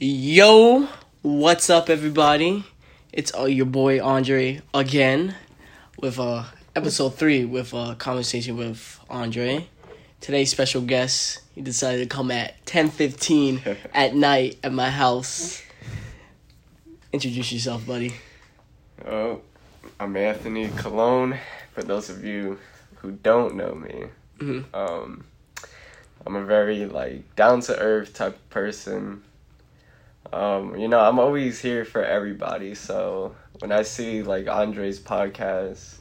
Yo, what's up, everybody? It's uh, your boy Andre again with uh, episode three with a uh, conversation with Andre. Today's special guest, he decided to come at ten fifteen at night at my house. Introduce yourself, buddy. Oh, I'm Anthony Cologne. For those of you who don't know me, Mhm. um, I'm a very like down to earth type of person. Um, you know, I'm always here for everybody. So when I see like Andre's podcast,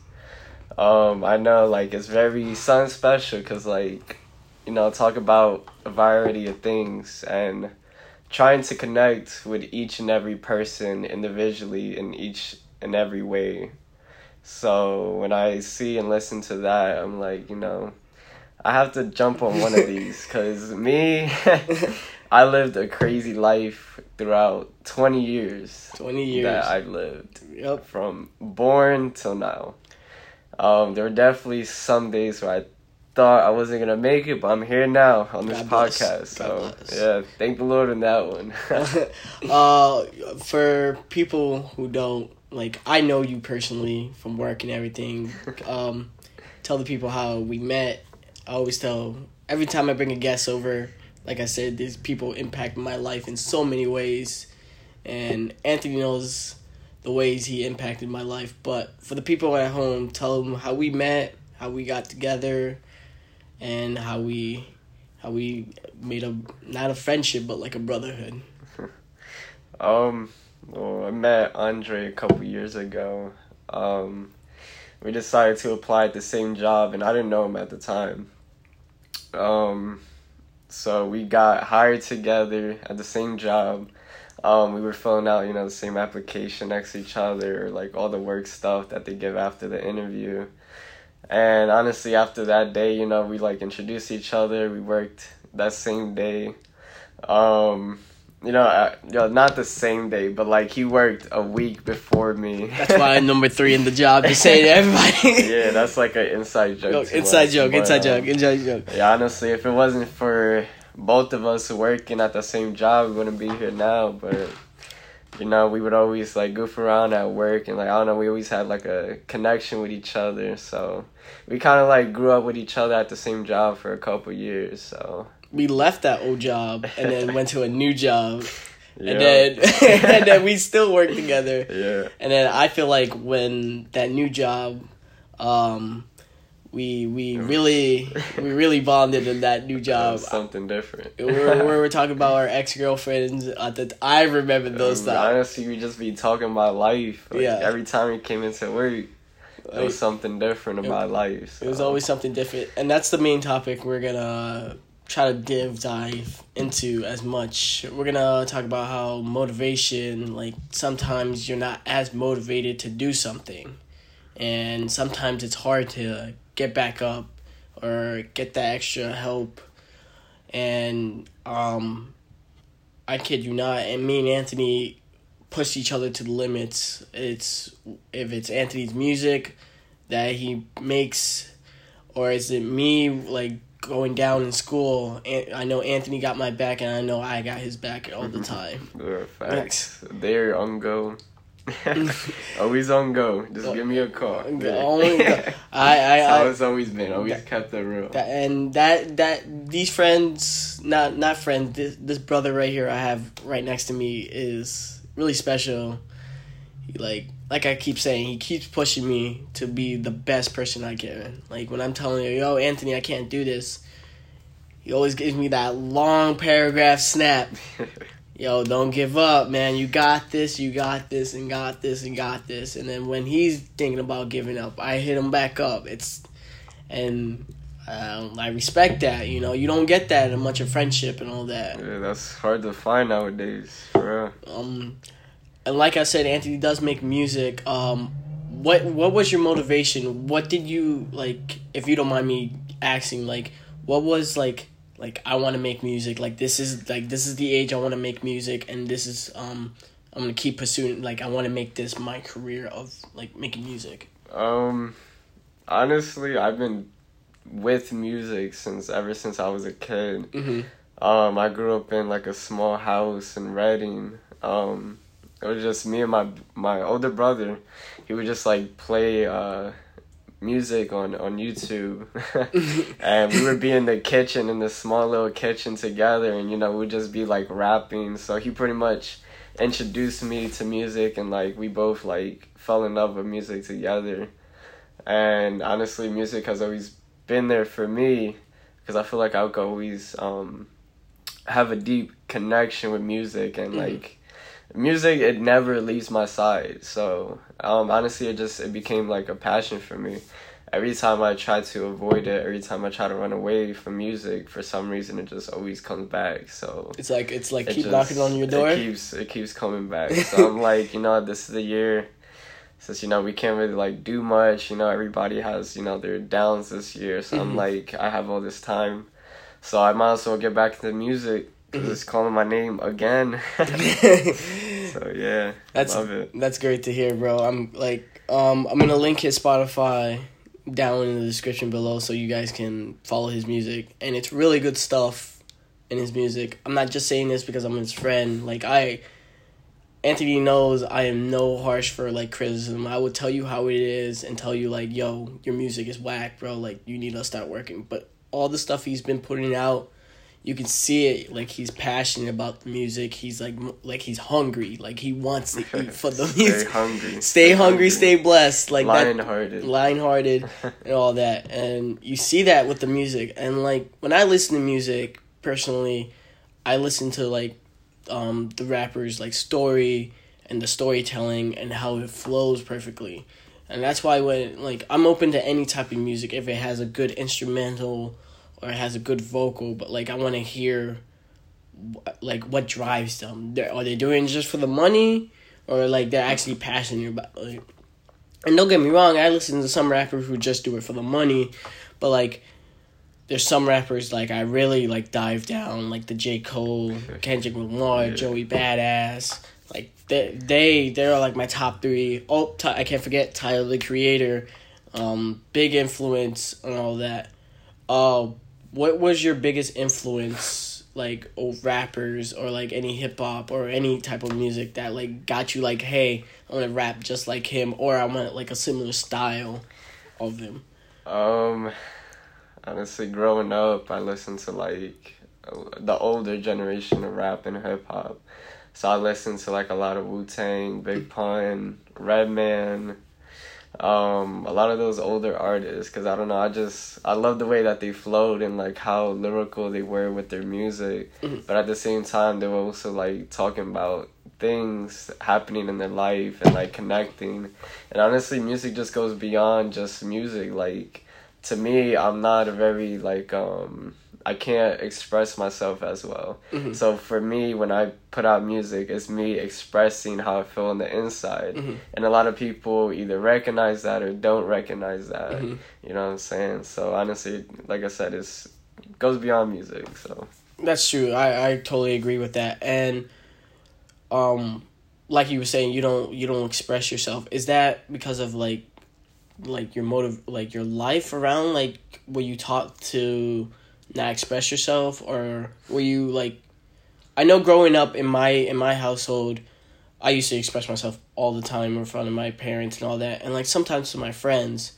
um, I know like it's very something special because like you know talk about a variety of things and trying to connect with each and every person individually in each and every way. So when I see and listen to that, I'm like, you know, I have to jump on one of these because me, I lived a crazy life throughout 20 years Twenty years. that I've lived Yep. from born till now. Um, there were definitely some days where I thought I wasn't gonna make it, but I'm here now on this God podcast. So yeah, thank the Lord on that one. uh, for people who don't like, I know you personally from work and everything. Um, tell the people how we met. I always tell every time I bring a guest over. Like I said, these people impact my life in so many ways, and Anthony knows the ways he impacted my life. But for the people at home, tell them how we met, how we got together, and how we how we made a not a friendship but like a brotherhood. Um, well, I met Andre a couple years ago. Um, we decided to apply at the same job, and I didn't know him at the time. Um, so we got hired together at the same job. Um, we were filling out, you know, the same application next to each other, like all the work stuff that they give after the interview. And honestly, after that day, you know, we like introduced each other. We worked that same day. Um, you know, uh, you know, not the same day, but like he worked a week before me. That's why I'm number three in the job. Just say to everybody. yeah, that's like an inside joke. Yo, inside us, joke, but, inside um, joke, inside joke. Yeah, honestly, if it wasn't for both of us working at the same job, we wouldn't be here now. But you know, we would always like goof around at work, and like I don't know, we always had like a connection with each other. So we kind of like grew up with each other at the same job for a couple years. So We left that old job and then went to a new job, yeah, and then and then we still work together. yeah, And then I feel like when that new job, um, we we really we really bonded in that new that job. was something different. we were, we were talking about our ex girlfriends. At the I remember those Um, times. Honestly, we just be talking about life. Like, Yeah. Every time we came into work, it was something different about life. It was always something different, and that's the main topic we're gonna try to dive dive into as much. We're gonna talk about how motivation, like sometimes you're not as motivated to do something, and sometimes it's hard to get back up or get that extra help. And um, I kid you not, and me and Anthony push each other to the limits. It's if it's Anthony's music that he makes, or is it me like going down in school? I know Anthony got my back, and I know I got his back all the time. They're facts. They're on go. always on go. Just give me a call. Only the- I I, That's how I it's always been. Always kept it real. that, and that that these friends, not not friends. This, this brother right here I have right next to me is really special. He like like I keep saying, he keeps pushing me to be the best person I can. Like when I'm telling you, yo, Anthony, I can't do this. He always gives me that long paragraph snap. Yo, don't give up, man. You got this, you got this, and got this, and got this. And then when he's thinking about giving up, I hit him back up. It's and um, I respect that. You know, you don't get that in much of friendship and all that. yeah, that's hard to find nowadays. For real. Um, and like I said, Anthony does make music. Um, what what was your motivation? What did you like? If you don't mind me asking, like, what was like like I want to make music. Like this is like this is the age I want to make music, and this is um I'm gonna keep pursuing. Like I want to make this my career of like making music. Um, honestly, I've been with music since ever since I was a kid. Mm-hmm. Um, I grew up in like a small house in Reading. Um, it was just me and my my older brother. He would just like play uh, music on on YouTube, and we would be in the kitchen in the small little kitchen together, and you know we'd just be like rapping. So he pretty much introduced me to music, and like we both like fell in love with music together. And honestly, music has always been there for me because I feel like I could always um, have a deep connection with music and Mhm. like music it never leaves my side. So um honestly it just it became like a passion for me. Every time i try to avoid it every time i try to run away from music for some reason it just always comes back. So It's like it's like it keep just- knocking on your door. it keeps it keeps coming back. So i'm like you know this is the year since you know we can't really like do much you know everybody has you know their downs this year. So i'm Mhm. like i have all this time. So i might as well get back to music because Mhm. calling my name again so yeah That's love it that's great to hear, bro. I'm like, um, I'm gonna link his Spotify down in the description below so you guys can follow his music, and it's really good stuff in his music. I'm not just saying this because I'm his friend. Like I, Anthony knows I am no harsh for like criticism. I would tell you how it is and tell you like, yo, your music is whack, bro. Like you need to start working. But all the stuff he's been putting out you can see it like he's passionate about the music. He's like like he's hungry. Like he wants to eat for the stay music. hungry. Stay hungry stay blessed. Like that hearted lion-hearted and all that. And you see that with the music. And like when i listen to music personally i listen to like um the rappers like story and the storytelling and how it flows perfectly. And that's why when like i'm open to any type of music if it has a good instrumental or has a good vocal but like i want to hear like what drives them They're, are they doing it just for the money or like they're actually passionate about like and don't get me wrong i listen to some rappers who just do it for the money but like there's some rappers like i really like dive down like the j cole kendrick lamar Yeah. joey badass like they they they're like my top three. Oh, Ty- I can't forget Tyler the Creator, um, big influence and all that. Uh, what was your biggest influence, like of rappers or like any hip hop or any type of music that like got you like, hey, I want to rap just like him, or I want like a similar style of him. Um, honestly, growing up, I listened to like the older generation of rap and hip hop. So I listened to like a lot of Wu Tang, Big Pun, Redman, um, a lot of those older artists. Cause I don't know, I just I love the way that they flowed and like how lyrical they were with their music. Mhm. But at the same time, they were also like talking about things happening in their life and like connecting. And honestly, music just goes beyond just music. Like to me, I'm not a very like um I can't express myself as well. Mhm. So for me, when I put out music, it's me expressing how I feel on the inside. Mhm. And a lot of people either recognize that or don't recognize that. Mhm. You know what I'm saying? So honestly, like I said, it's goes beyond music. So That's true. I, I totally agree with that. And um like you were saying, you don't you don't express yourself. Is that because of like like your motive like your life around like were you taught to not express yourself or were you like I know growing up in my in my household I used to express myself all the time in front of my parents and all that and like sometimes to my friends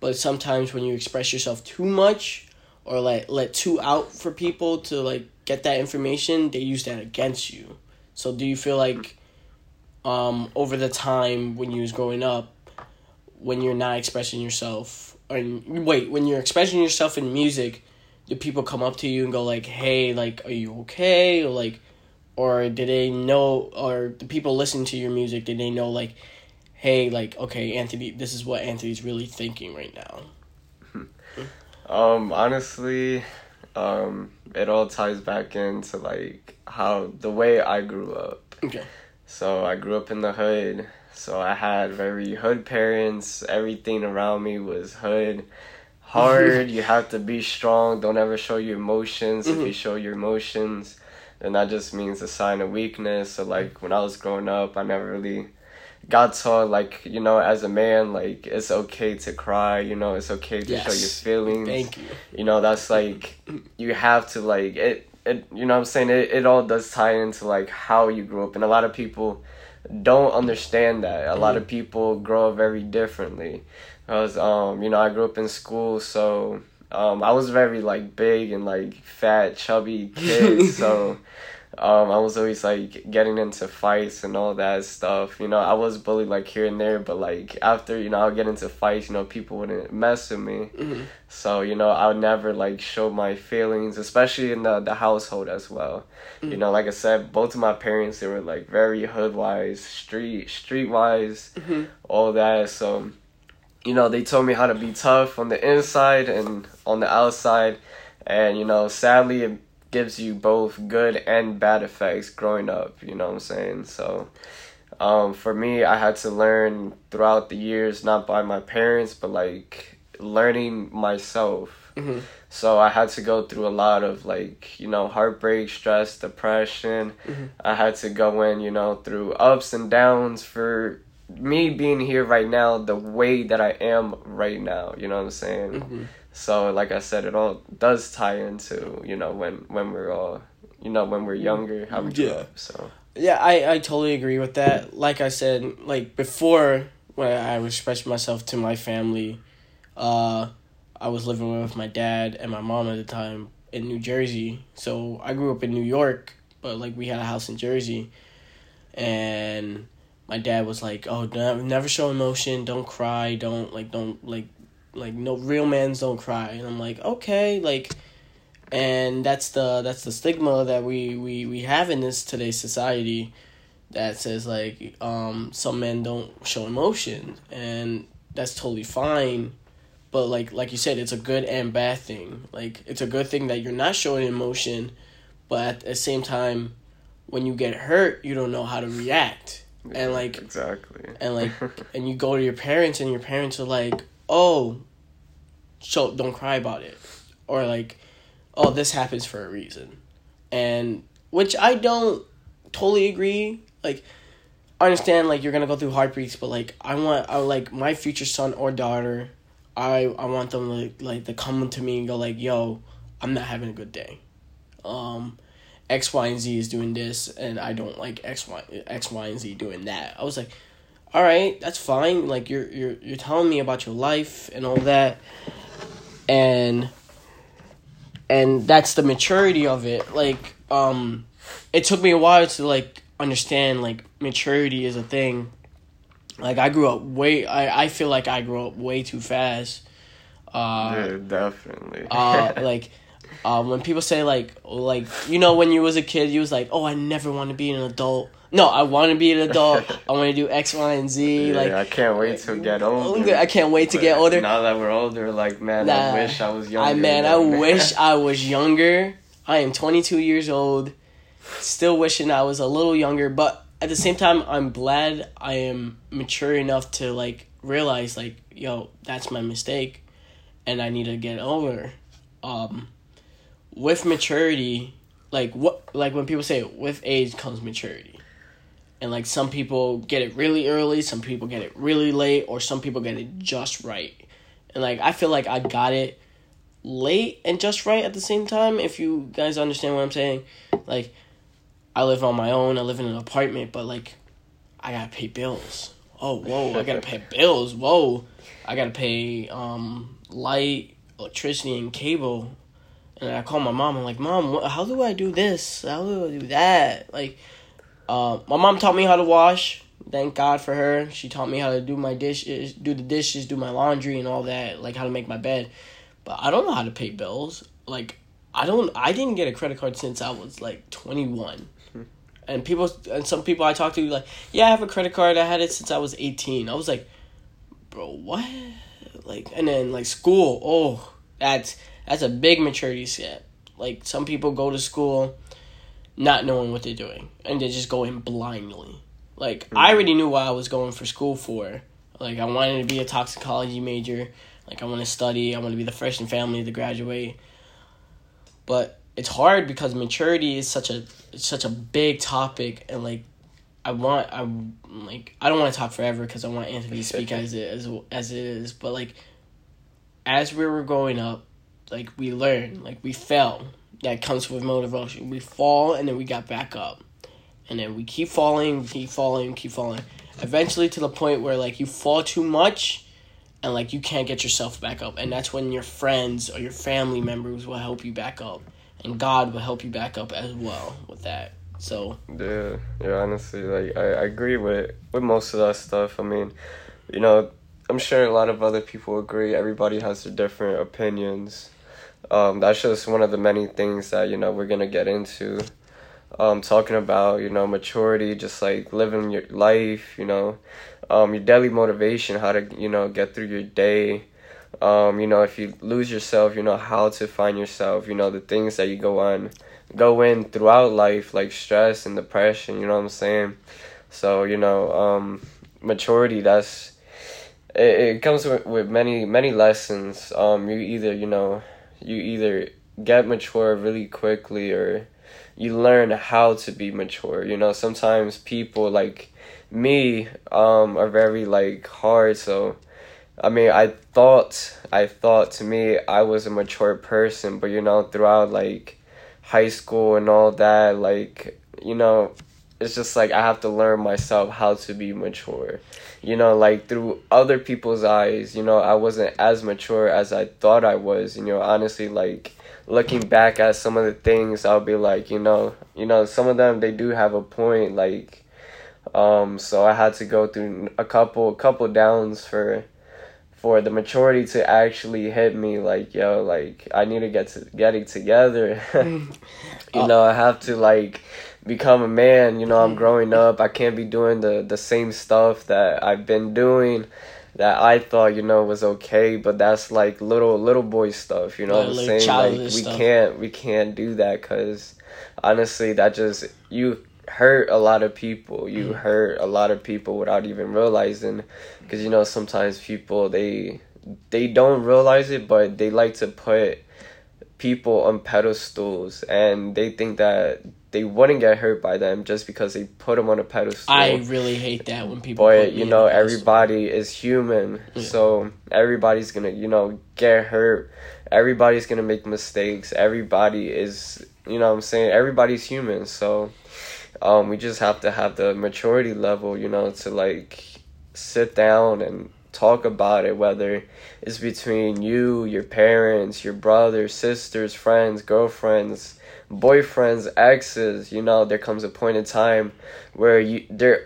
but sometimes when you express yourself too much or like let too out for people to like get that information they use that against you. So do you feel like um over the time when you was growing up when you're not expressing yourself or wait when you're expressing yourself in music do people come up to you and go like hey like are you okay or like or did they know or the people listening to your music did they know like hey like okay anthony this is what anthony's really thinking right now Um, honestly, um, it all ties back into like how the way I grew up. okay So I grew up in the hood. So I had very hood parents. Everything around me was hood. Hard. you have to be strong. Don't ever show your emotions. If you Mhm. show your emotions, then that just means a sign of weakness. So like when I was growing up, I never really got taught like you know as a man like it's okay to cry. You know it's okay to show your feelings thank you you know that's like you have to like it it you know what I'm saying it, it all does tie into like how you grew up and a lot of people don't understand that. A lot of people grow up very differently. Cause um, you know, I grew up in school, so um, I was very like big and like fat, chubby kid. so um, I was always like getting into fights and all that stuff. You know, I was bullied like here and there, but like after you know I would get into fights, you know, people wouldn't mess with me. Mhm. So you know, I would never like show my feelings, especially in the the household as well. You know, like I said, both of my parents they were like very hood wise, street street wise, Mhm. all that. So, you know, they told me how to be tough on the inside and on the outside, and you know, sadly, it gives you both good and bad effects growing up. You know what I'm saying? So. Um, for me, I had to learn throughout the years, not by my parents, but like learning myself. Mhm. So I had to go through a lot of like, you know, heartbreak, stress, depression. Mhm. I had to go in, you know, through ups and downs for me being here right now the way that I am right now, you know what I'm saying? Mhm. So like I said, it all does tie into, you know, when when we're all you know, when we're younger, how we grew Yeah. up. So Yeah, I, I totally agree with that. Like I said, like before when I was expressing myself to my family, uh, I was living with my dad and my mom at the time in New Jersey. So I grew up in New York, but like we had a house in Jersey, and my dad was like, "Oh, never, show emotion. Don't cry. Don't like don't like like no real men's don't cry." And I'm like, okay, like and that's the that's the stigma that we we we have in this today's society that says like um some men don't show emotion and that's totally fine but like like you said it's a good and bad thing like it's a good thing that you're not showing emotion but at the same time when you get hurt you don't know how to react and like exactly. and like and you go to your parents and your parents are like oh so don't cry about it. Or like oh this happens for a reason. And which i don't totally agree like i understand like you're gonna go through heartbreaks but like i want i like my future son or daughter i i want them to like to come to me and go like yo i'm not having a good day. Um x y and z is doing this and i don't like x y x y and z doing that. I was like all right that's fine. Like you're you're you're telling me about your life and all that. And and that's the maturity of it. Like um it took me a while to like understand like maturity is a thing. Like i grew up way i i feel like i grew up way too fast. Uh yeah, definitely. uh like uh, when people say like like you know when you was a kid you was like oh i never want to be an adult no i want to be an adult i want to do x y and z yeah, like I can't wait to get older. i can't wait to get older Now that we're older, like man, Nah. I wish I was younger. I man, I than- wish I was younger. I am 22 years old. Still wishing I was a little younger, but at the same time, I'm glad I am mature enough to like realize like, yo, that's my mistake, and I need to get over. Um, with maturity, like what, like when people say with age comes maturity. And like some people get it really early, some people get it really late, or some people get it just right. And like I feel like I got it late and just right at the same time if you guys understand what i'm saying like i live on my own i live in an apartment but like i gotta pay bills oh whoa i gotta pay bills whoa i gotta pay um light electricity and cable and i call my mom i'm like mom wh- how do i do this how do i do that like uh, my mom taught me how to wash thank god for her she taught me how to do my dishes do the dishes do my laundry and all that like how to make my bed but I don't know how to pay bills. Like I don't I didn't get a credit card since I was like 21. And people and some people I talked to like, "Yeah, I have a credit card. I had it since I was 18." I was like, "Bro, what?" Like and then like school. Oh, that's that's a big maturity step. Like some people go to school not knowing what they're doing and they're just go in blindly. Like I mm-hmm. already knew what I was going for school for. Like I wanted to be a toxicology major. Like I want to study. I want to be the first in family to graduate. But it's hard because maturity is such a it's such a big topic and like I want I like I don't want to talk forever because I want Anthony to speak as it as as it is. But like as we were growing up, like we learned, like we fell, that comes with motivation. We fall and then we got back up. And then we keep falling, keep falling, keep falling. Eventually to the point where like you fall too much and like you can't get yourself back up. And that's when your friends or your family members will help you back up. And God will help you back up as well with that. So Yeah, yeah, honestly, like I, I agree with with most of that stuff. I mean, you know, I'm sure a lot of other people agree. Everybody has their different opinions. Um, that's just one of the many things that you know we're gonna get into. Um, talking about you know maturity, just like living your life, you know, um, your daily motivation, how to you know get through your day. Um, you know, if you lose yourself, you know how to find yourself. You know the things that you go on, go in throughout life, like stress and depression. You know what I'm saying? So you know, um, maturity. That's it, it comes with, with many many lessons. Um, you either you know you either get mature really quickly or you learn how to be mature. You know, sometimes people like me um are very like hard so I mean I thought I thought to me I was a mature person but you know throughout like high school and all that like you know it's just like I have to learn myself how to be mature you know like through other people's eyes you know I wasn't as mature as I thought I was you know honestly like looking back at some of the things I'll be like you know you know some of them they do have a point like um so I had to go through a couple a couple downs for for the maturity to actually hit me like yo like I need to get to get it together. You know I have to like become a man you know I'm growing up I can't be doing the the same stuff that I've been doing that I thought you know was okay, but that's like little little boy stuff. You know what I'm like saying? Like we stuff. can't we can't do that because honestly, that just you hurt a lot of people. You Mm. hurt a lot of people without even realizing, because you know sometimes people they they don't realize it, but they like to put people on pedestals and they think that they wouldn't get hurt by them just because they put them on a pedestal I really hate that when people. but you know everybody is human Yeah. so everybody's gonna you know get hurt everybody's gonna make mistakes everybody is you know what i'm saying everybody's human so um we just have to have the maturity level you know to like sit down and talk about it whether it's between you your parents your brothers sisters friends girlfriends boyfriends exes you know there comes a point in time where you there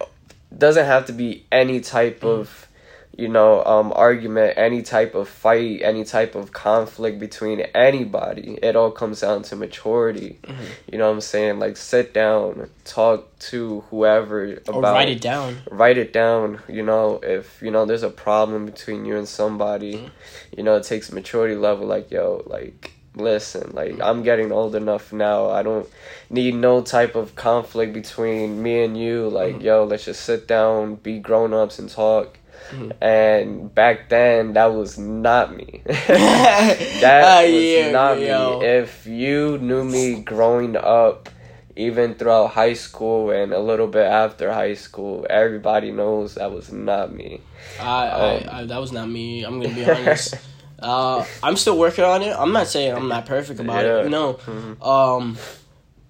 doesn't have to be any type of you know um argument any type of fight any type of conflict between anybody it all comes down to maturity Mm-hmm. you know what i'm saying like sit down talk to whoever about or write it down. write it down you know if you know there's a problem between you and somebody Mm-hmm. you know it takes maturity level like yo like listen like i'm getting old enough now i don't need no type of conflict between me and you like Mm-hmm. yo let's just sit down be grown-ups and talk Mhm. and back then that was not me that that was not me if you knew me growing up even throughout high school and a little bit after high school everybody knows that was not me I, Um, I, I, that was not me. I'm gonna be honest. uh, I'm still working on it. I'm not saying I'm not perfect about Yeah. it. No. Mhm. Um,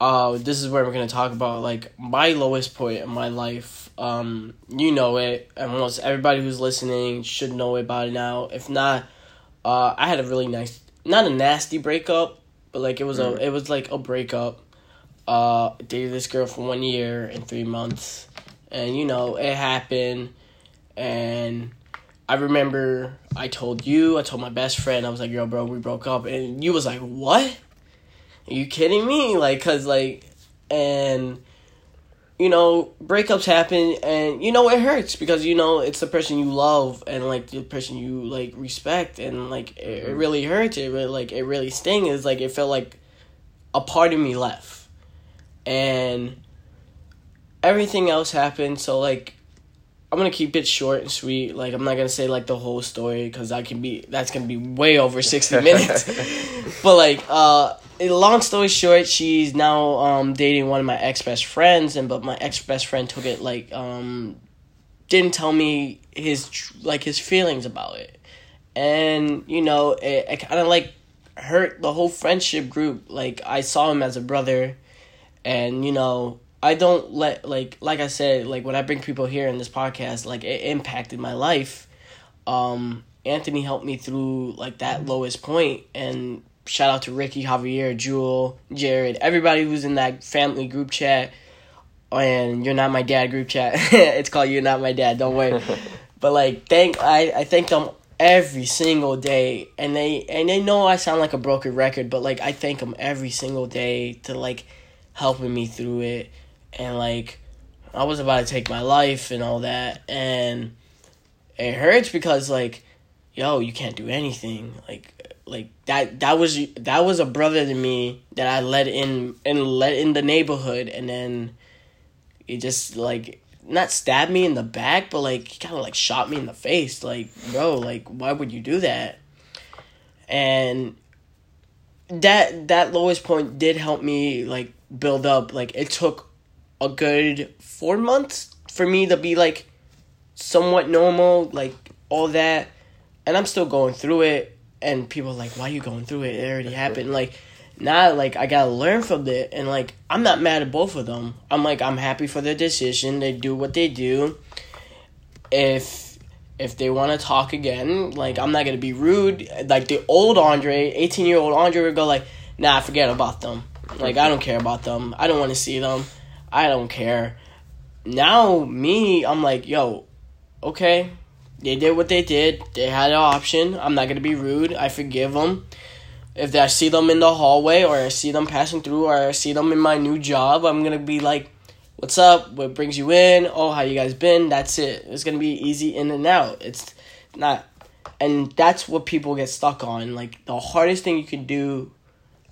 uh, this is where we're gonna talk about like my lowest point in my life. Um, you know it, and almost everybody who's listening should know about it now. If not, uh, I had a really nice, not a nasty breakup, but like it was Mm. a, it was like a breakup. Uh, dated this girl for one year and three months, and you know it happened, and I remember I told you, I told my best friend, I was like, "Yo, bro, we broke up," and you was like, "What? Are you kidding me?" Like, cause like, and you know, breakups happen, and you know it hurts because you know it's the person you love and like the person you like respect, and like it, it mm-hmm. really hurts. It really like it really stings. It's like it felt like a part of me left, and everything else happened. So like I'm gonna keep it short and sweet. Like I'm not gonna say like the whole story because that can be that's gonna be way over sixty minutes. but like, uh, long story short, she's now um dating one of my ex best friends, and but my ex best friend took it like um didn't tell me his like his feelings about it, and you know it, it kind of like hurt the whole friendship group. Like I saw him as a brother, and you know I don't let like like I said like when I bring people here in this podcast like it impacted my life. Um, Anthony helped me through like that lowest point, and shout out to Ricky, Javier, Jewel, Jared, everybody who's in that family group chat. And you're not my dad group chat. it's called you're not my dad. Don't worry. but like thank I I thank them every single day and they and they know I sound like a broken record but like I thank them every single day to like helping me through it and like I was about to take my life and all that and it hurts because like yo you can't do anything like like that that was that was a brother to me that I let in and let in the neighborhood and then it just like not stabbed me in the back, but like he kind of like shot me in the face. Like, bro, like why would you do that? And that that lowest point did help me like build up. Like it took a good four months for me to be like somewhat normal, like all that. And I'm still going through it. And people are like, why are you going through it? It already happened. Like now like I gotta learn from it and like I'm not mad at both of them. I'm like I'm happy for their decision. They do what they do. If if they want to talk again, like I'm not gonna be rude. Like the old Andre, eighteen year old Andre would go like, Nah, forget about them. Like I don't care about them. I don't want to see them. I don't care. Now me, I'm like, yo, okay, they did what they did. They had an option. I'm not gonna be rude. I forgive them if I see them in the hallway or I see them passing through or I see them in my new job, I'm gonna be like, "What's up? What brings you in? Oh, how you guys been?" That's it. It's gonna be easy in and out. It's not, and that's what people get stuck on. Like the hardest thing you can do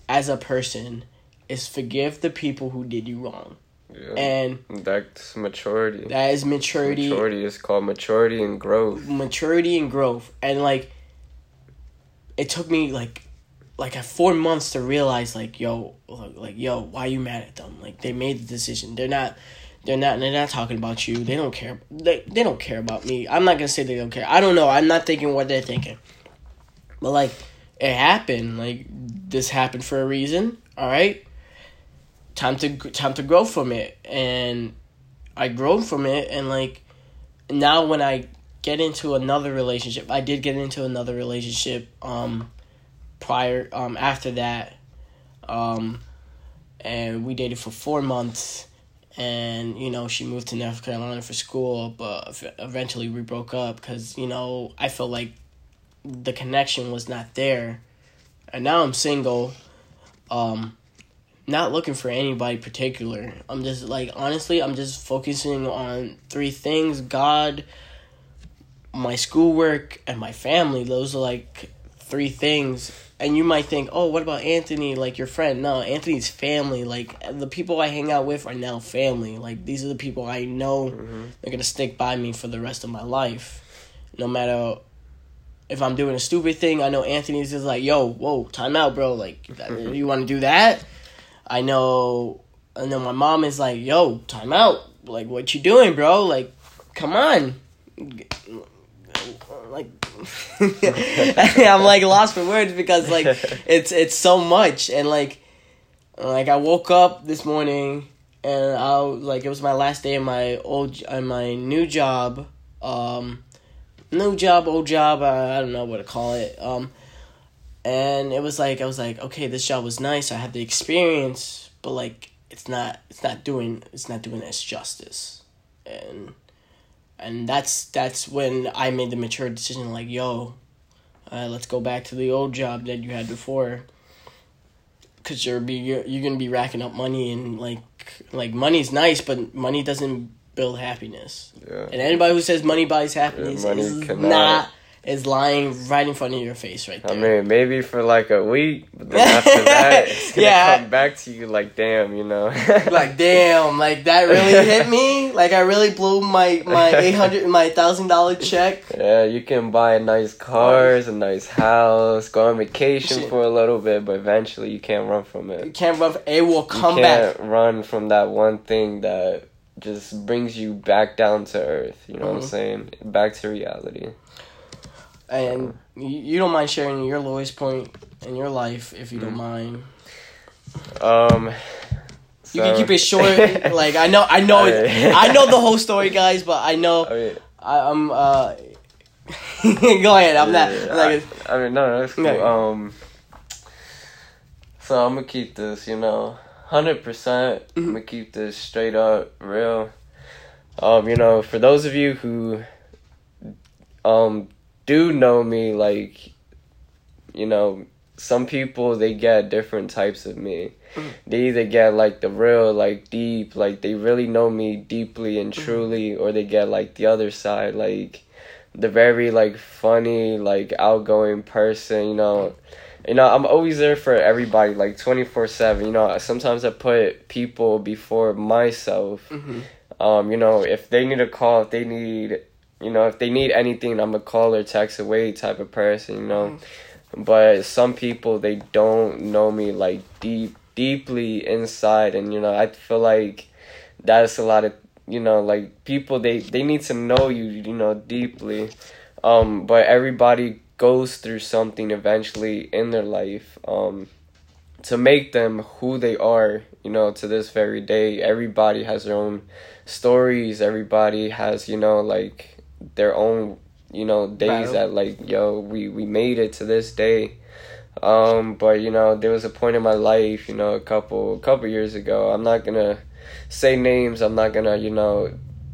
as a person is forgive the people who did you wrong. Yeah. And that's maturity. That is maturity. Maturity is called maturity and growth. Maturity and growth, and like, it took me like like at four months to realize like yo like yo why are you mad at them? Like they made the decision. They're not they're not they're not talking about you. They don't care. They, they don't care about me. I'm not gonna say they don't care. I don't know. I'm not thinking what they're thinking. But like it happened. Like this happened for a reason. All right time to time to grow from it. And i grow from it and like now when i get into another relationship i did get into another relationship um prior um after that um and we dated for four months and you know she moved to north carolina for school but eventually we broke up because you know i felt like the connection was not there. And now i'm single um not looking for anybody particular i'm just like honestly i'm just focusing on three things god my schoolwork and my family those are like three things and you might think, oh, what about Anthony, like your friend? No, Anthony's family. Like the people I hang out with are now family. Like these are the people I know mm-hmm. they're gonna stick by me for the rest of my life, no matter if I'm doing a stupid thing. I know Anthony's just like, yo, whoa, time out, bro. Like you want to do that? I know. And then my mom is like, yo, time out. Like what you doing, bro? Like, come on like I'm like lost for words because like it's it's so much and like like I woke up this morning and I like it was my last day in my old in my new job um new job old job I, I don't know what to call it um and it was like I was like okay this job was nice I had the experience but like it's not it's not doing it's not doing this justice and and that's that's when I made the mature decision like yo uh, let's go back to the old job that you had before because you're be you're, you're gonna be racking up money and like like money's nice but money doesn't build happiness yeah. and anybody who says money buys happiness yeah, money is cannot. not is lying right in front of your face right there. I mean, maybe for like a week, but then after that, it's gonna yeah. come back to you like, damn, you know. like, damn, like that really hit me. Like, I really blew my my eight hundred, my thousand dollar check. Yeah, you can buy nice cars, a nice house, go on vacation for a little bit, but eventually you can't run from it. You can't run. It will come back. you can't back. Run from that one thing that just brings you back down to earth. You know mm-hmm. what I'm mm-hmm. saying? Back to reality And you, you don't mind sharing your lowest point in your life if you don't Mm. mind. Um, You can keep it short. like I know, I know, I know the whole story, guys. But I know I I, I'm. uh Go ahead. I'm not. yeah, I'm not I, gonna- I mean, no, no, that's cool. No. Um, so I'm gonna keep this, you know, hundred percent. I'm Mm-hmm. gonna keep this straight up real. Um, you know, for those of you who, um, do know me, like, you know, some people they get different types of me. Mhm. They either get like the real, like deep, like they really know me deeply and Mm-hmm. truly, or they get like the other side, like the very like funny, like outgoing person. You know, you know I'm always there for everybody, like twenty four seven. You know, sometimes I put people before myself. Mhm. Um, you know, if they need a call, if they need, you know, if they need anything, I'm a call or text away type of person, you know. But some people they don't know me like deep, deeply inside, and you know, I feel like that's a lot of you know, like people they they need to know you, you know, deeply. Um, but everybody goes through something eventually in their life. Um, to make them who they are, you know, to this very day. Everybody has their own stories. Everybody has, you know, like their own, you know, days Battle. that like, yo, we we made it to this day. Um, but you know, there was a point in my life, you know, a couple a couple years ago. I'm not gonna say names. I'm not gonna, you know,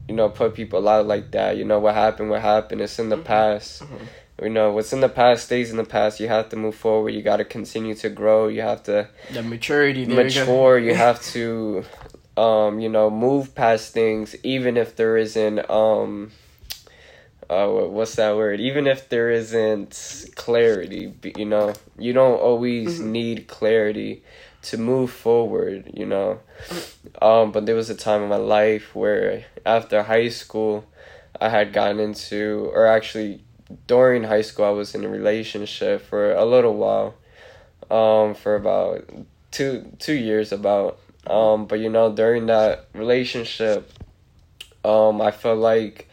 you know, put people out like that. You know what happened, what happened. It's in the Mhm. past. Mhm. You know, what's in the past stays in the past. You have to move forward. You got to continue to grow. You have to The maturity. There you mature. You have to, um, you know, move past things, even if there isn't, um, uh, what's that word? Even if there isn't clarity, you know, you don't always Mhm. need clarity to move forward, you know. Um, but there was a time in my life where after high school, I had gotten into, or actually during high school, I was in a relationship for a little while, um, for about two two years about. Um, but you know, during that relationship, um, I felt like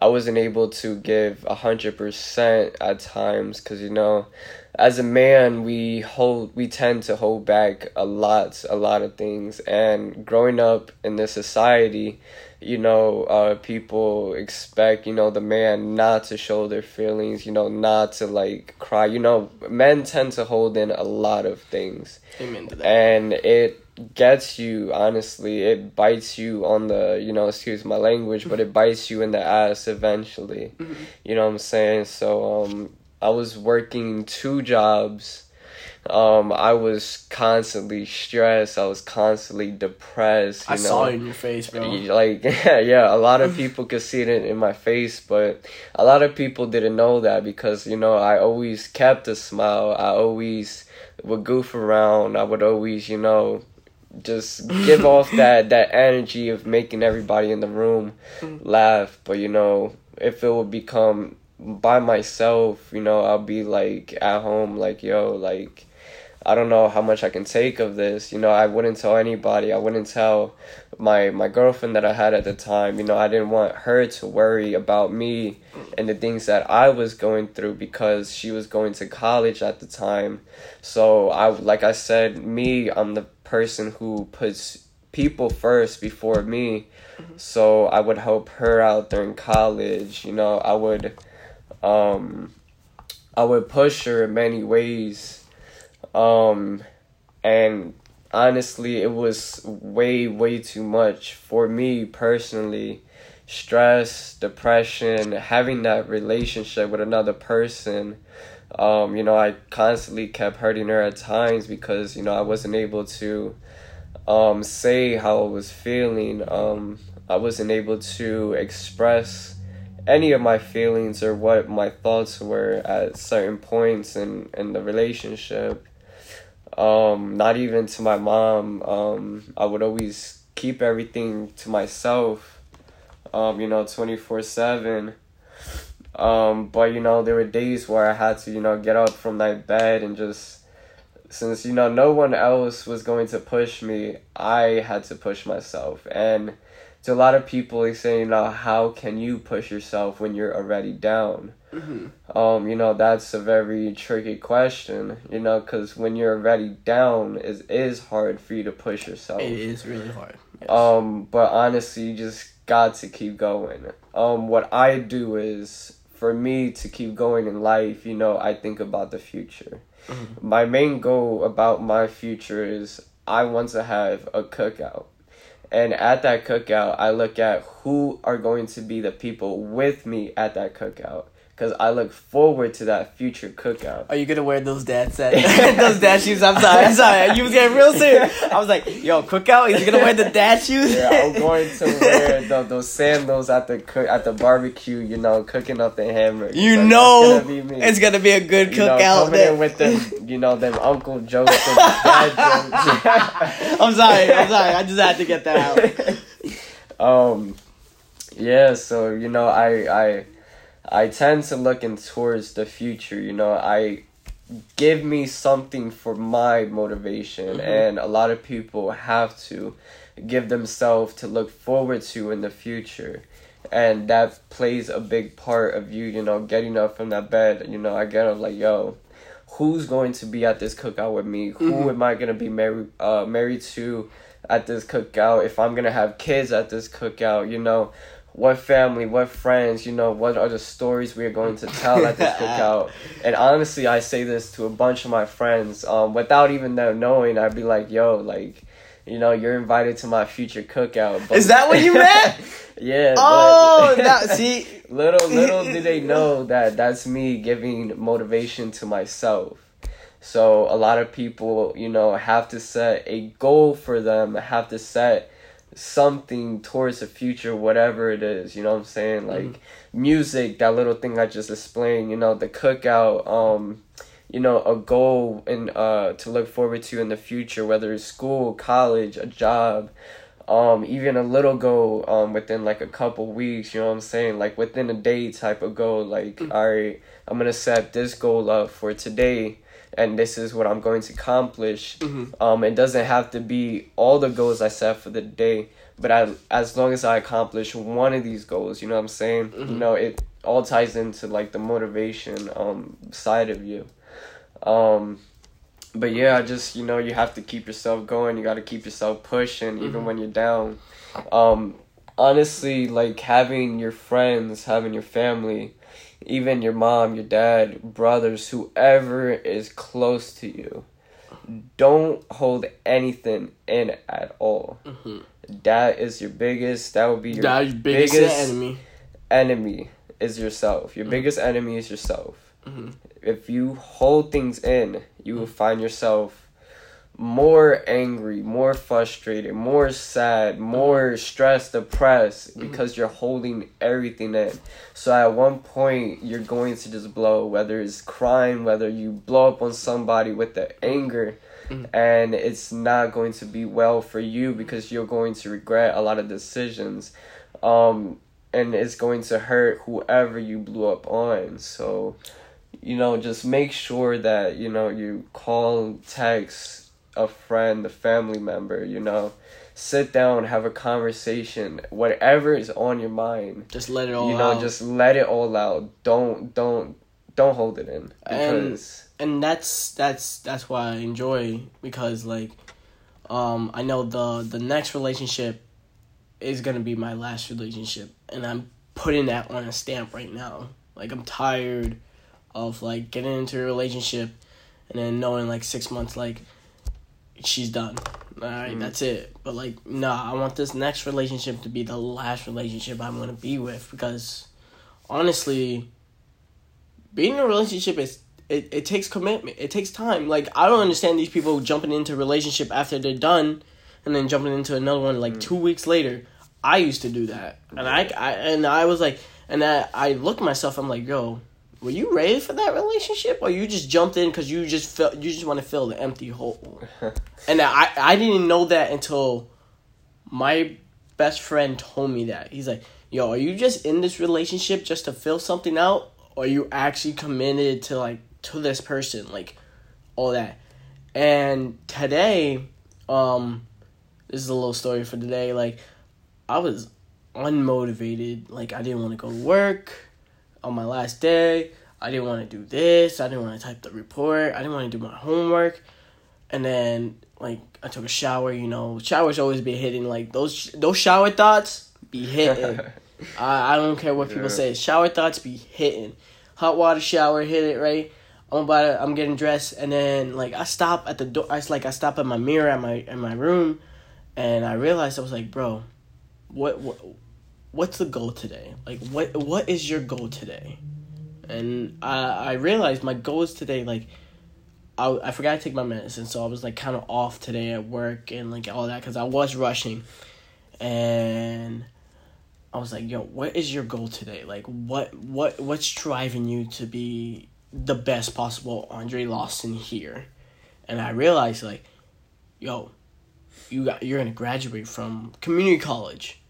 I wasn't able to give a hundred percent at times because you know, as a man, we hold we tend to hold back a lot, a lot of things, and growing up in this society, you know, uh, people expect you know the man not to show their feelings, you know, not to like cry. You know, men tend to hold in a lot of things Amen to that. and it gets you honestly it bites you on the you know excuse my language but it bites you in the ass eventually Mhm. you know what i'm saying so um i was working two jobs um i was constantly stressed i was constantly depressed you I know saw it in your face, bro. like yeah, a lot of people could see it in, in my face, but a lot of people didn't know that because you know I always kept a smile. I always would goof around. I would always you know just give off that that energy of making everybody in the room mm-hmm. laugh. But you know if it would become by myself, you know I'll be like at home like yo like. I don't know how much I can take of this. You know, I wouldn't tell anybody. I wouldn't tell my my girlfriend that I had at the time. You know, I didn't want her to worry about me and the things that I was going through because she was going to college at the time. So I like I said, me, I'm the person who puts people first before me. So I would help her out during college. You know, I would um I would push her in many ways. Um and honestly it was way way too much for me personally stress depression having that relationship with another person um you know i constantly kept hurting her at times because you know i wasn't able to um say how i was feeling. Um i wasn't able to express any of my feelings or what my thoughts were at certain points in in the relationship. Um not even to my mom. Um i would always keep everything to myself um you know 24/7 um but you know there were days where i had to you know get up from that bed and just since you know no one else was going to push me i had to push myself and to a lot of people they say you know how can you push yourself when you're already down Mm-hmm. Um, you know, that's a very tricky question, you know, because when you're already down, it is hard for you to push yourself. It is really hard. Yes. Um, but honestly, you just got to keep going. Um, what I do is, for me to keep going in life, you know, I think about the future. Mm-hmm. My main goal about my future is I want to have a cookout. And at that cookout, I look at who are going to be the people with me at that cookout because I look forward to that future cookout. Are you gonna wear those dad set those dad shoes? I'm sorry, I'm sorry. You was getting real serious. I was like, yo, cookout. Is he gonna wear the dad shoes? yeah, I'm going to wear the, those sandals at the cook at the barbecue. You know, cooking up the hammer. You so know, gonna it's gonna be a good cookout. You know, coming in with them, you know, them Uncle jokes and dad jokes. I'm sorry. I'm sorry. I just had to get that out. um, yeah. So you know, I I I tend to looking towards the future. You know, I give me something for my motivation, mm-hmm. and a lot of people have to give themselves to look forward to in the future. And that plays a big part of you, you know, getting up from that bed. You know, I get up like, yo, who's going to be at this cookout with me? Mm-hmm. Who am I gonna be married uh married to at this cookout? If I'm gonna have kids at this cookout, you know, what family, what friends, you know, what are the stories we are going to tell at this cookout. And honestly, I say this to a bunch of my friends, um, without even them knowing. I'd be like, "Yo, like, you know, you're invited to my future cookout." But, Is that what you meant? yeah. Oh, that, see, little little do they know that that's me giving motivation to myself. So a lot of people, you know, have to set a goal for them. Have to set something towards the future, whatever it is. You know what I'm saying? Like mm-hmm. music, that little thing I just explained. You know, the cookout. Um, you know, a goal and uh to look forward to in the future, whether it's school, college, a job. Um, even a little goal um within like a couple weeks, you know what I'm saying? Like within a day type of goal. Like, mm-hmm. all right, I'm gonna set this goal up for today and this is what I'm going to accomplish. Mm-hmm. Um, it doesn't have to be all the goals I set for the day, but I, as long as I accomplish one of these goals, you know what I'm saying? Mm-hmm. You know, it all ties into like the motivation um side of you. Um, but yeah, I just you know you have to keep yourself going. You got to keep yourself pushing even mm-hmm. when you're down. Um, honestly, like having your friends, having your family even your mom, your dad, brothers, whoever is close to you, don't hold anything in at all. Mm-hmm. That is your biggest. That would be your biggest, biggest, enemy. Enemy is yourself. Your mm-hmm. biggest enemy is yourself. Mm-hmm. If you hold things in, you will find yourself more angry, more frustrated, more sad, more stressed, depressed mm-hmm. because you're holding everything in. So at one point you're going to just blow, whether it's crying, whether you blow up on somebody with the anger. Mm-hmm. And it's not going to be well for you because you're going to regret a lot of decisions. Um, and it's going to hurt whoever you blew up on. So, you know, just make sure that, you know, you call, text, a friend, a family member, you know, sit down, have a conversation, whatever is on your mind. Just let it all You know, out. just let it all out. Don't don't don't hold it in because and, and that's that's that's why I enjoy because like um I know the the next relationship is going to be my last relationship and I'm putting that on a stamp right now. Like I'm tired of like getting into a relationship and then knowing like 6 months like she's done. All right, mm-hmm. that's it. But like, nah, I want this next relationship to be the last relationship I'm gonna be with because, honestly, being in a relationship is it, it takes commitment. It takes time. Like I don't understand these people jumping into a relationship after they're done, and then jumping into another one like mm-hmm. two weeks later. I used to do that, and I, I and I was like, and I I look myself. I'm like, yo, were you ready for that relationship? Or you just jumped in because you just felt you just want to fill the empty hole? And i i didn't know that until my best friend told me that. He's like yo are you just in this relationship just to fill something out? Or you actually committed to like to this person? Like all that. And today um this is a little story for today. Like i was unmotivated. Like i didn't want to go to work on my last day. I didn't want to do this. I didn't want to type the report. I didn't want to do my homework. And then like I took a shower. You know, showers always be hitting. Like those those shower thoughts be hitting. I I don't care what people Yeah. say. Shower thoughts be hitting. Hot water shower hit it right. I'm about to, I'm getting dressed and then like I stop at the door. I like I stop at my mirror at my in my room, and I realized I was like, bro, what what what's the goal today? Like what what is your goal today? And I I realized my goal is today like. I, I forgot to take my medicine, so I was like kind of off today at work and like all that because I was rushing, and I was like, "Yo, what is your goal today? Like, what what what's driving you to be the best possible Andre Lawson here?" And I realized like, "Yo, you got you're gonna graduate from community college,"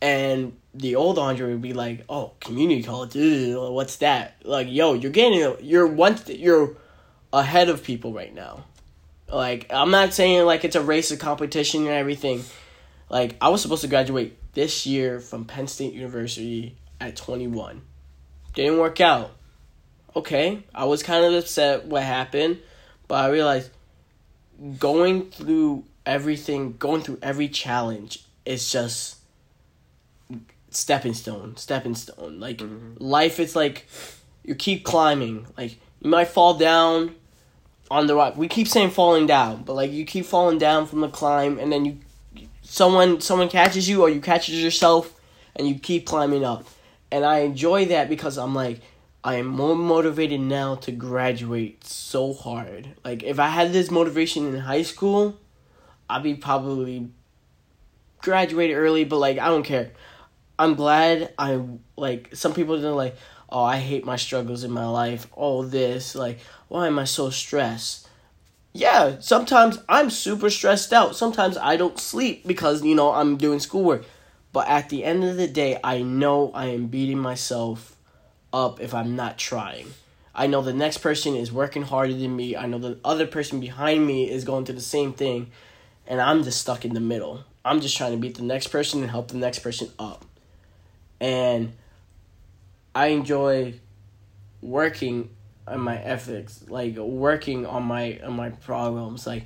and the old Andre would be like, "Oh, community college, ew, what's that?" Like, yo, you're getting you're one you're ahead of people right now. Like, I'm not saying like it's a race of competition and everything. Like, I was supposed to graduate this year from Penn State University at 21. Didn't work out. Okay, I was kind of upset what happened, but I realized going through everything, going through every challenge is just stepping stone, stepping stone. Like mm-hmm. life is like you keep climbing. Like you might fall down on the rock. We keep saying falling down, but like you keep falling down from the climb, and then you someone someone catches you or you catches yourself, and you keep climbing up. And I enjoy that because I'm like I am more motivated now to graduate so hard. Like if I had this motivation in high school, I'd be probably graduated early, but like I don't care. I'm glad I like some people are like, oh, I hate my struggles in my life. All this, like, why am I so stressed? Yeah, sometimes I'm super stressed out. Sometimes I don't sleep because, you know, I'm doing schoolwork. But at the end of the day, I know I am beating myself up if I'm not trying. I know the next person is working harder than me. I know the other person behind me is going through the same thing. And I'm just stuck in the middle. I'm just trying to beat the next person and help the next person up. And I enjoy working on my ethics, like working on my on my problems. Like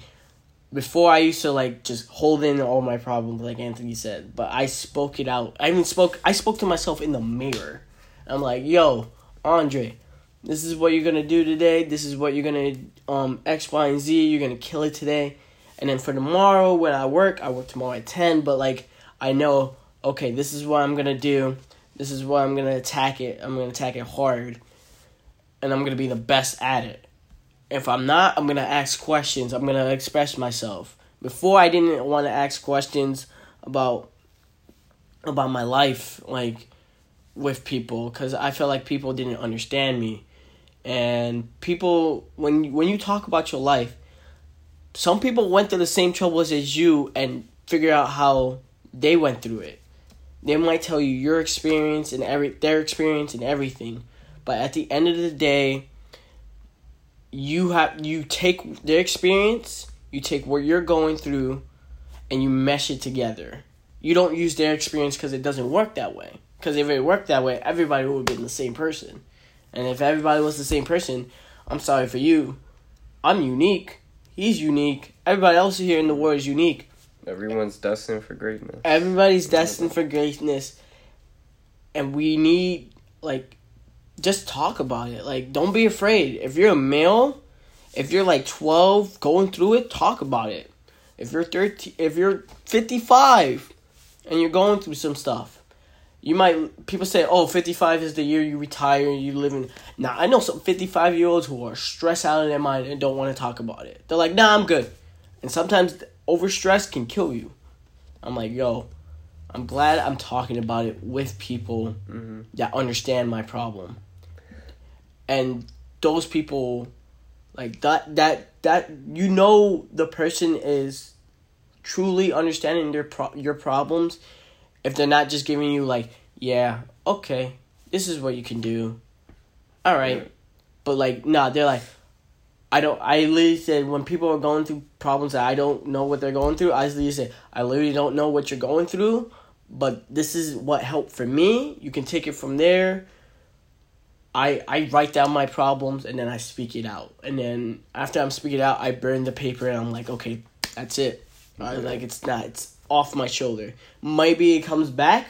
before I used to like just hold in all my problems like Anthony said, but I spoke it out. I even spoke I spoke to myself in the mirror. I'm like, "Yo, Andre, this is what you're to do today. This is what you're to um X, Y, and Z. You're to kill it today." And then for tomorrow when I work, I work tomorrow at 10, but like I know, okay, this is what I'm to do. This is what I'm to attack it. I'm to attack it hard. And I'm to be the best at it. If I'm not, I'm to ask questions. I'm to express myself. Before I didn't want to ask questions about about my life like with people cuz I felt like people didn't understand me. And people when when you talk about your life, some people went through the same troubles as you and figure out how they went through it. They might tell you your experience and every their experience and everything, but at the end of the day, you have you take their experience, you take what you're going through, and you mesh it together. You don't use their experience because it doesn't work that way. Because if it worked that way, everybody would have been the same person. And if everybody was the same person, I'm sorry for you. I'm unique. He's unique. Everybody else here in the world is unique. Everyone's destined for greatness. Everybody's destined for greatness. And we need, like, just talk about it. Like, don't be afraid. If you're a male, if you're like 12 going through it, talk about it. If you're 30, if you're 55 and you're going through some stuff, you might, people say, oh, 55 is the year you retire and you live in. Now, I know some 55 year olds who are stressed out of their mind and don't want to talk about it. They're like, nah, I'm good. And sometimes overstress can kill you. I'm like, yo, I'm glad I'm talking about it with people hmm that understand my problem. And those people like that that that you know the person is truly understanding their pro- your problems if they're not just giving you like, yeah, okay, this is what you can do. All right. Yeah. But like, nah, they're like I don't. I literally said when people are going through problems that I don't know what they're going through. I literally say I literally don't know what you're going through, but this is what helped for me. You can take it from there. I I write down my problems and then I speak it out. And then after I'm speaking it out, I burn the paper and I'm like, okay, that's it. I like, it's not. It's off my shoulder. Maybe it comes back.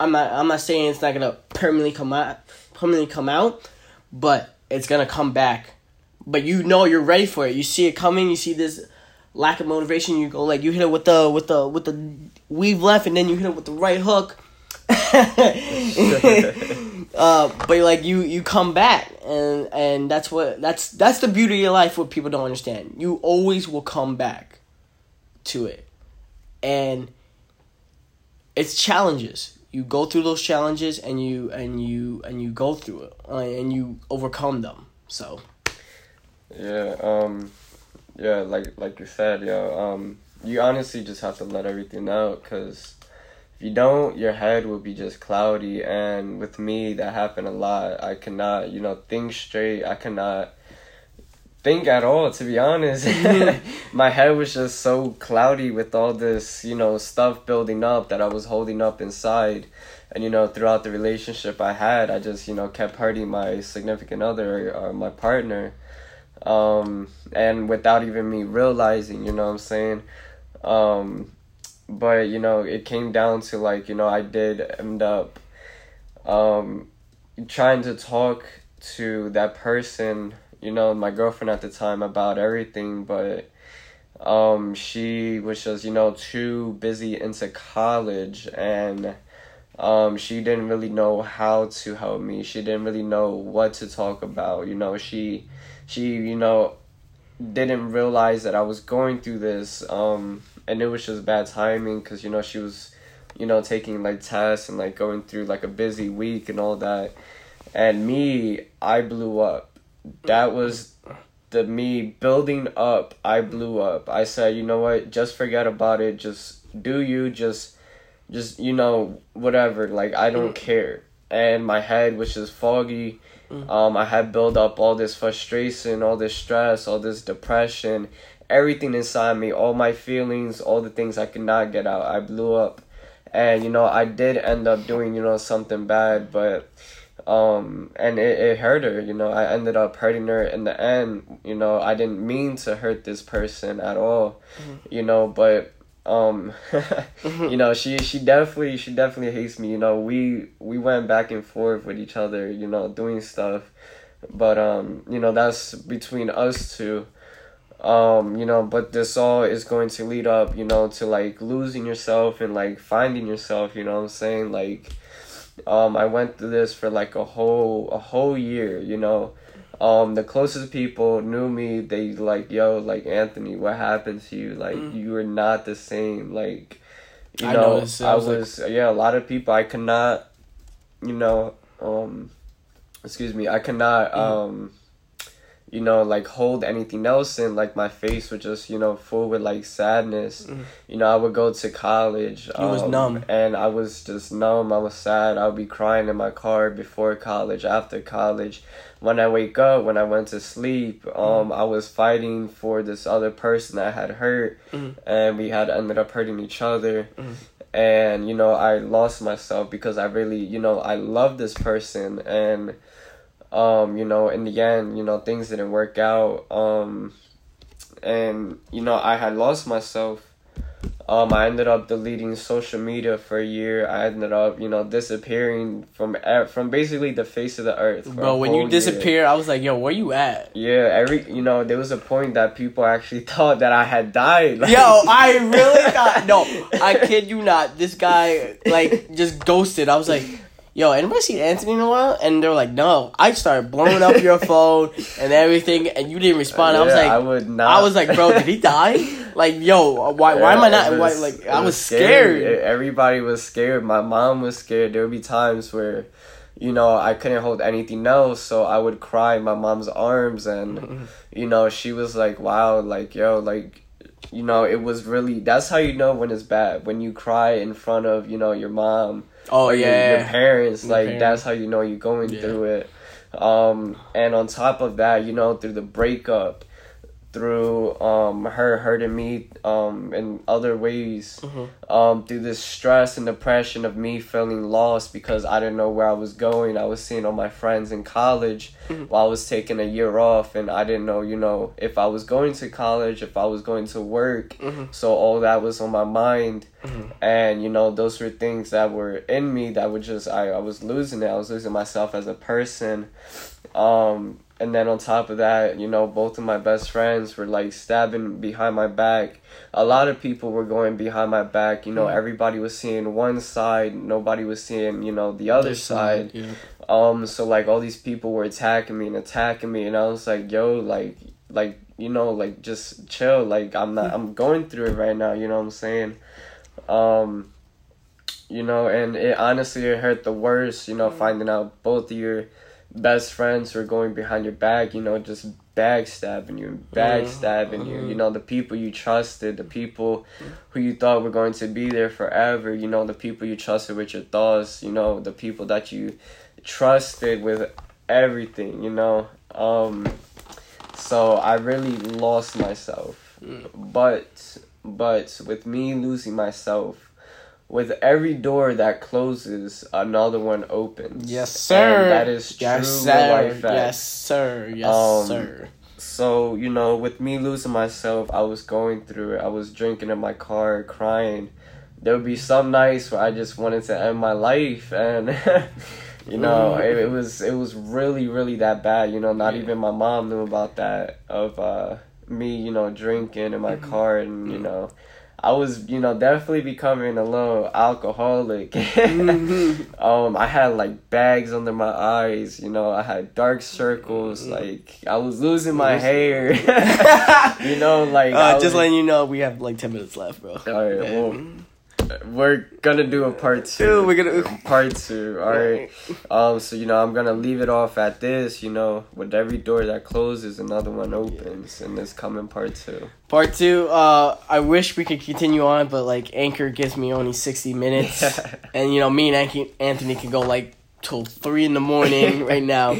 I'm not. I'm not saying it's not gonna permanently come out. Permanently come out, but it's gonna come back. But you know you're ready for it. You see it coming. You see this lack of motivation. You go like you hit it with the with the with the weave left, and then you hit it with the right hook. uh, but like you you come back and and that's what that's that's the beauty of your life what people don't understand you always will come back to it and it's challenges you go through those challenges and you and you and you go through it uh, and you overcome them so Yeah, um, yeah, like like you said, yo, um, you honestly just have to let everything out, cause if you don't, your head will be just cloudy. And with me, that happened a lot. I cannot, you know, think straight. I cannot think at all, to be honest. My head was just so cloudy with all this, you know, stuff building up that I was holding up inside. And you know, throughout the relationship I had, I just you know kept hurting my significant other or my partner um, and without even me realizing, you know what I'm saying? Um, but you know, it came down to like, you know, I did end up um, trying to talk to that person, you know, my girlfriend at the time about everything, but um, she was just, you know, too busy into college and um, she didn't really know how to help me. She didn't really know what to talk about. You know, she she you know didn't realize that I was going through this um and it was just bad timing cuz you know she was you know taking like tests and like going through like a busy week and all that. And me I blew up. That was the me building up I blew up. I said you know what? Just forget about it. Just do you. Just just you know whatever. Like I don't care. And my head was just foggy um, I had built up all this frustration, all this stress, all this depression, everything inside me, all my feelings, all the things I could not get out. I blew up. And, you know, I did end up doing, you know, something bad, but, um, and it, it hurt her, you know, I ended up hurting her in the end, you know, I didn't mean to hurt this person at all, you know, but, um you know she she definitely she definitely hates me. You know we we went back and forth with each other you know doing stuff. But um you know that's between us two. Um you know but this all is going to lead up you know to like losing yourself and like finding yourself you know what i'm saying? Like um i went through this for like a whole a whole year you know um the closest people knew me they like yo like anthony what happened to you like Mm. you were not the same like you I know noticed, i was, was like- yeah a lot of people i could not you know um excuse me i cannot Mm. um you know like hold anything else in like my face was just you know full with like sadness Mhm. you know i would go to college was um, numb. and i was just numb i was sad i would be crying in my car before college after college when i wake up when i went to sleep um i was fighting for this other person that I had hurt Mhm. and we had ended up hurting each other Mhm. and you know i lost myself because i really you know i love this person and um you know in the end you know things didn't work out um and you know i had lost myself um i ended up deleting social media for a year i ended up you know disappearing from from basically the face of the earth bro when you year. disappear i was like yo where you at yeah every you know there was a point that people actually thought that i had died like- Yo, I really thought no, I kid you not. This guy like just ghosted. I was like, "Yo, anybody seen Anthony in a while?" And they were like, "No." I started blowing up your phone and everything, and you didn't respond. I was Yeah, like, I would not. I was like, "Bro, did he die?" Like, yo, why? why am I not? it Why, like, I was scary. scared. E- Everybody was scared. My mom was scared. There would be times where, you know, I couldn't hold anything else, so I would cry in my mom's arms, and you know, she was like, "Wow, like yo, like." You know, it was really. That's how you know when it's bad. When you cry in front of, you know, your mom Oh or your, yeah, your parents Your like parents. that's how you know you're going Yeah. through it um and on top of that you know through the breakup through um her hurting me um in other ways Mhm. um, through this stress and depression of me feeling lost because I didn't know where I was going. I was seeing all my friends in college Mm-hmm. while I was taking a year off, and I didn't know, you know, if I was going to college, if I was going to work. Mhm. So all that was on my mind, Mhm. and you know, those were things that were in me that were just I, I was losing it. I was losing myself as a person. Um, and then on top of that, you know, both of my best friends were like stabbing behind my back. A lot of people were going behind my back. You know, Mhm. everybody was seeing one side, nobody was seeing, you know, the other side. Yeah. Um, so like all these people were attacking me and attacking me, and I was like, yo, like, like you know, like just chill. Like I'm not, I'm going through it right now. You know what I'm saying? Um, you know, and it honestly it hurt the worst. You know, finding out both of your best friends were going behind your back. You know, just backstabbing you, backstabbing you. You mm-hmm. know, the people you trusted, the people mm-hmm. who you thought were going to be there forever. You know, the people you trusted with your thoughts. You know, the people that you trusted with everything. You know, um, so I really lost myself. Mm. But but with me losing myself, with every door that closes, another one opens. Yes, sir. And that is true yes, sir. life fact. Yes, sir. Yes, Um, sir. So, you know, with me losing myself, I was going through it. I was drinking in my car, crying. There would be some nights where I just wanted to end my life and you know, Mm. it, it was it was really really that bad, you know, not Yeah. even my mom knew about that of uh me, you know, drinking in my Mm-hmm. car and, you know, I was, you know, definitely becoming a little alcoholic. Mhm. um, I had like bags under my eyes, you know, I had dark circles, Mm-hmm. like I was losing my hair. you know, like I Uh, was- just letting you know, we have like ten minutes left, bro. All right, well, And- we're gonna do a part two. Dude, we're gonna- part two. All right. Um. So you know, I'm gonna leave it off at this. You know, with every door that closes, another one opens, and this coming part two. Part two. Uh, I wish we could continue on, but like Anchor gives me only sixty minutes, and you know me and Anthony can go like till three in the morning right now.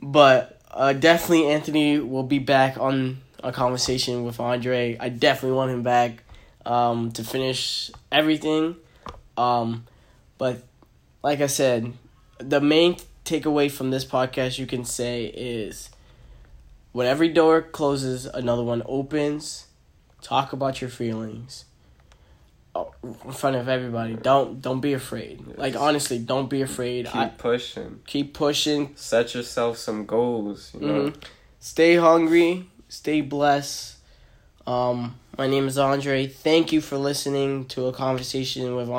But uh, definitely Anthony will be back on a conversation with Andre. I definitely want him back um, to finish everything. Um, but like I said, the main takeaway from this podcast you can say is when every door closes, another one opens. Talk about your feelings oh, in front of everybody. Don't don't be afraid. Like honestly, don't be afraid. Keep I pushing. keep pushing. Set yourself some goals. You know. Mhm. Stay hungry. Stay blessed. Um, my name is Andre. Thank you for listening to a conversation with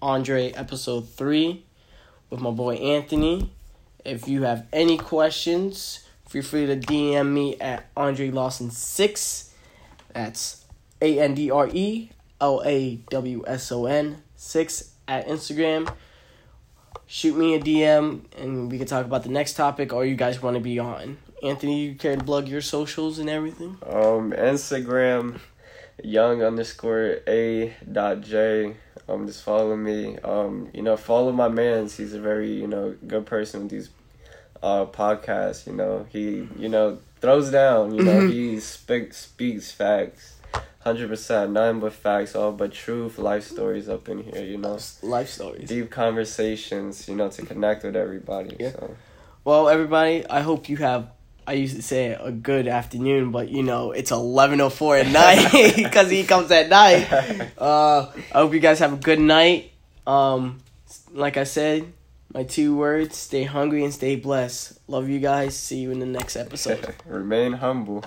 Andre, episode three, with my boy Anthony. If you have any questions, feel free to DM me at Andre Lawson six. That's A N D R E L A W S O N six at Instagram. Shoot me a DM and we can talk about the next topic or you guys want to be on. Anthony, you care to plug your socials and everything? Um, Instagram, young underscore a dot j. Um, just follow me. Um, you know, follow my man's. He's a very you know good person with these uh podcasts. You know, he you know throws down. You know, he speaks speaks facts. Hundred percent, none but facts, all but truth, life stories up in here. You know, Life stories. deep conversations. You know, to connect with everybody. Yeah. So. Well, everybody, I hope you have. I used to say a good afternoon, but you know it's eleven oh four at night because he comes at night. Uh, I hope you guys have a good night. Um, like I said, my two words: stay hungry and stay blessed. Love you guys. See you in the next episode. Remain humble.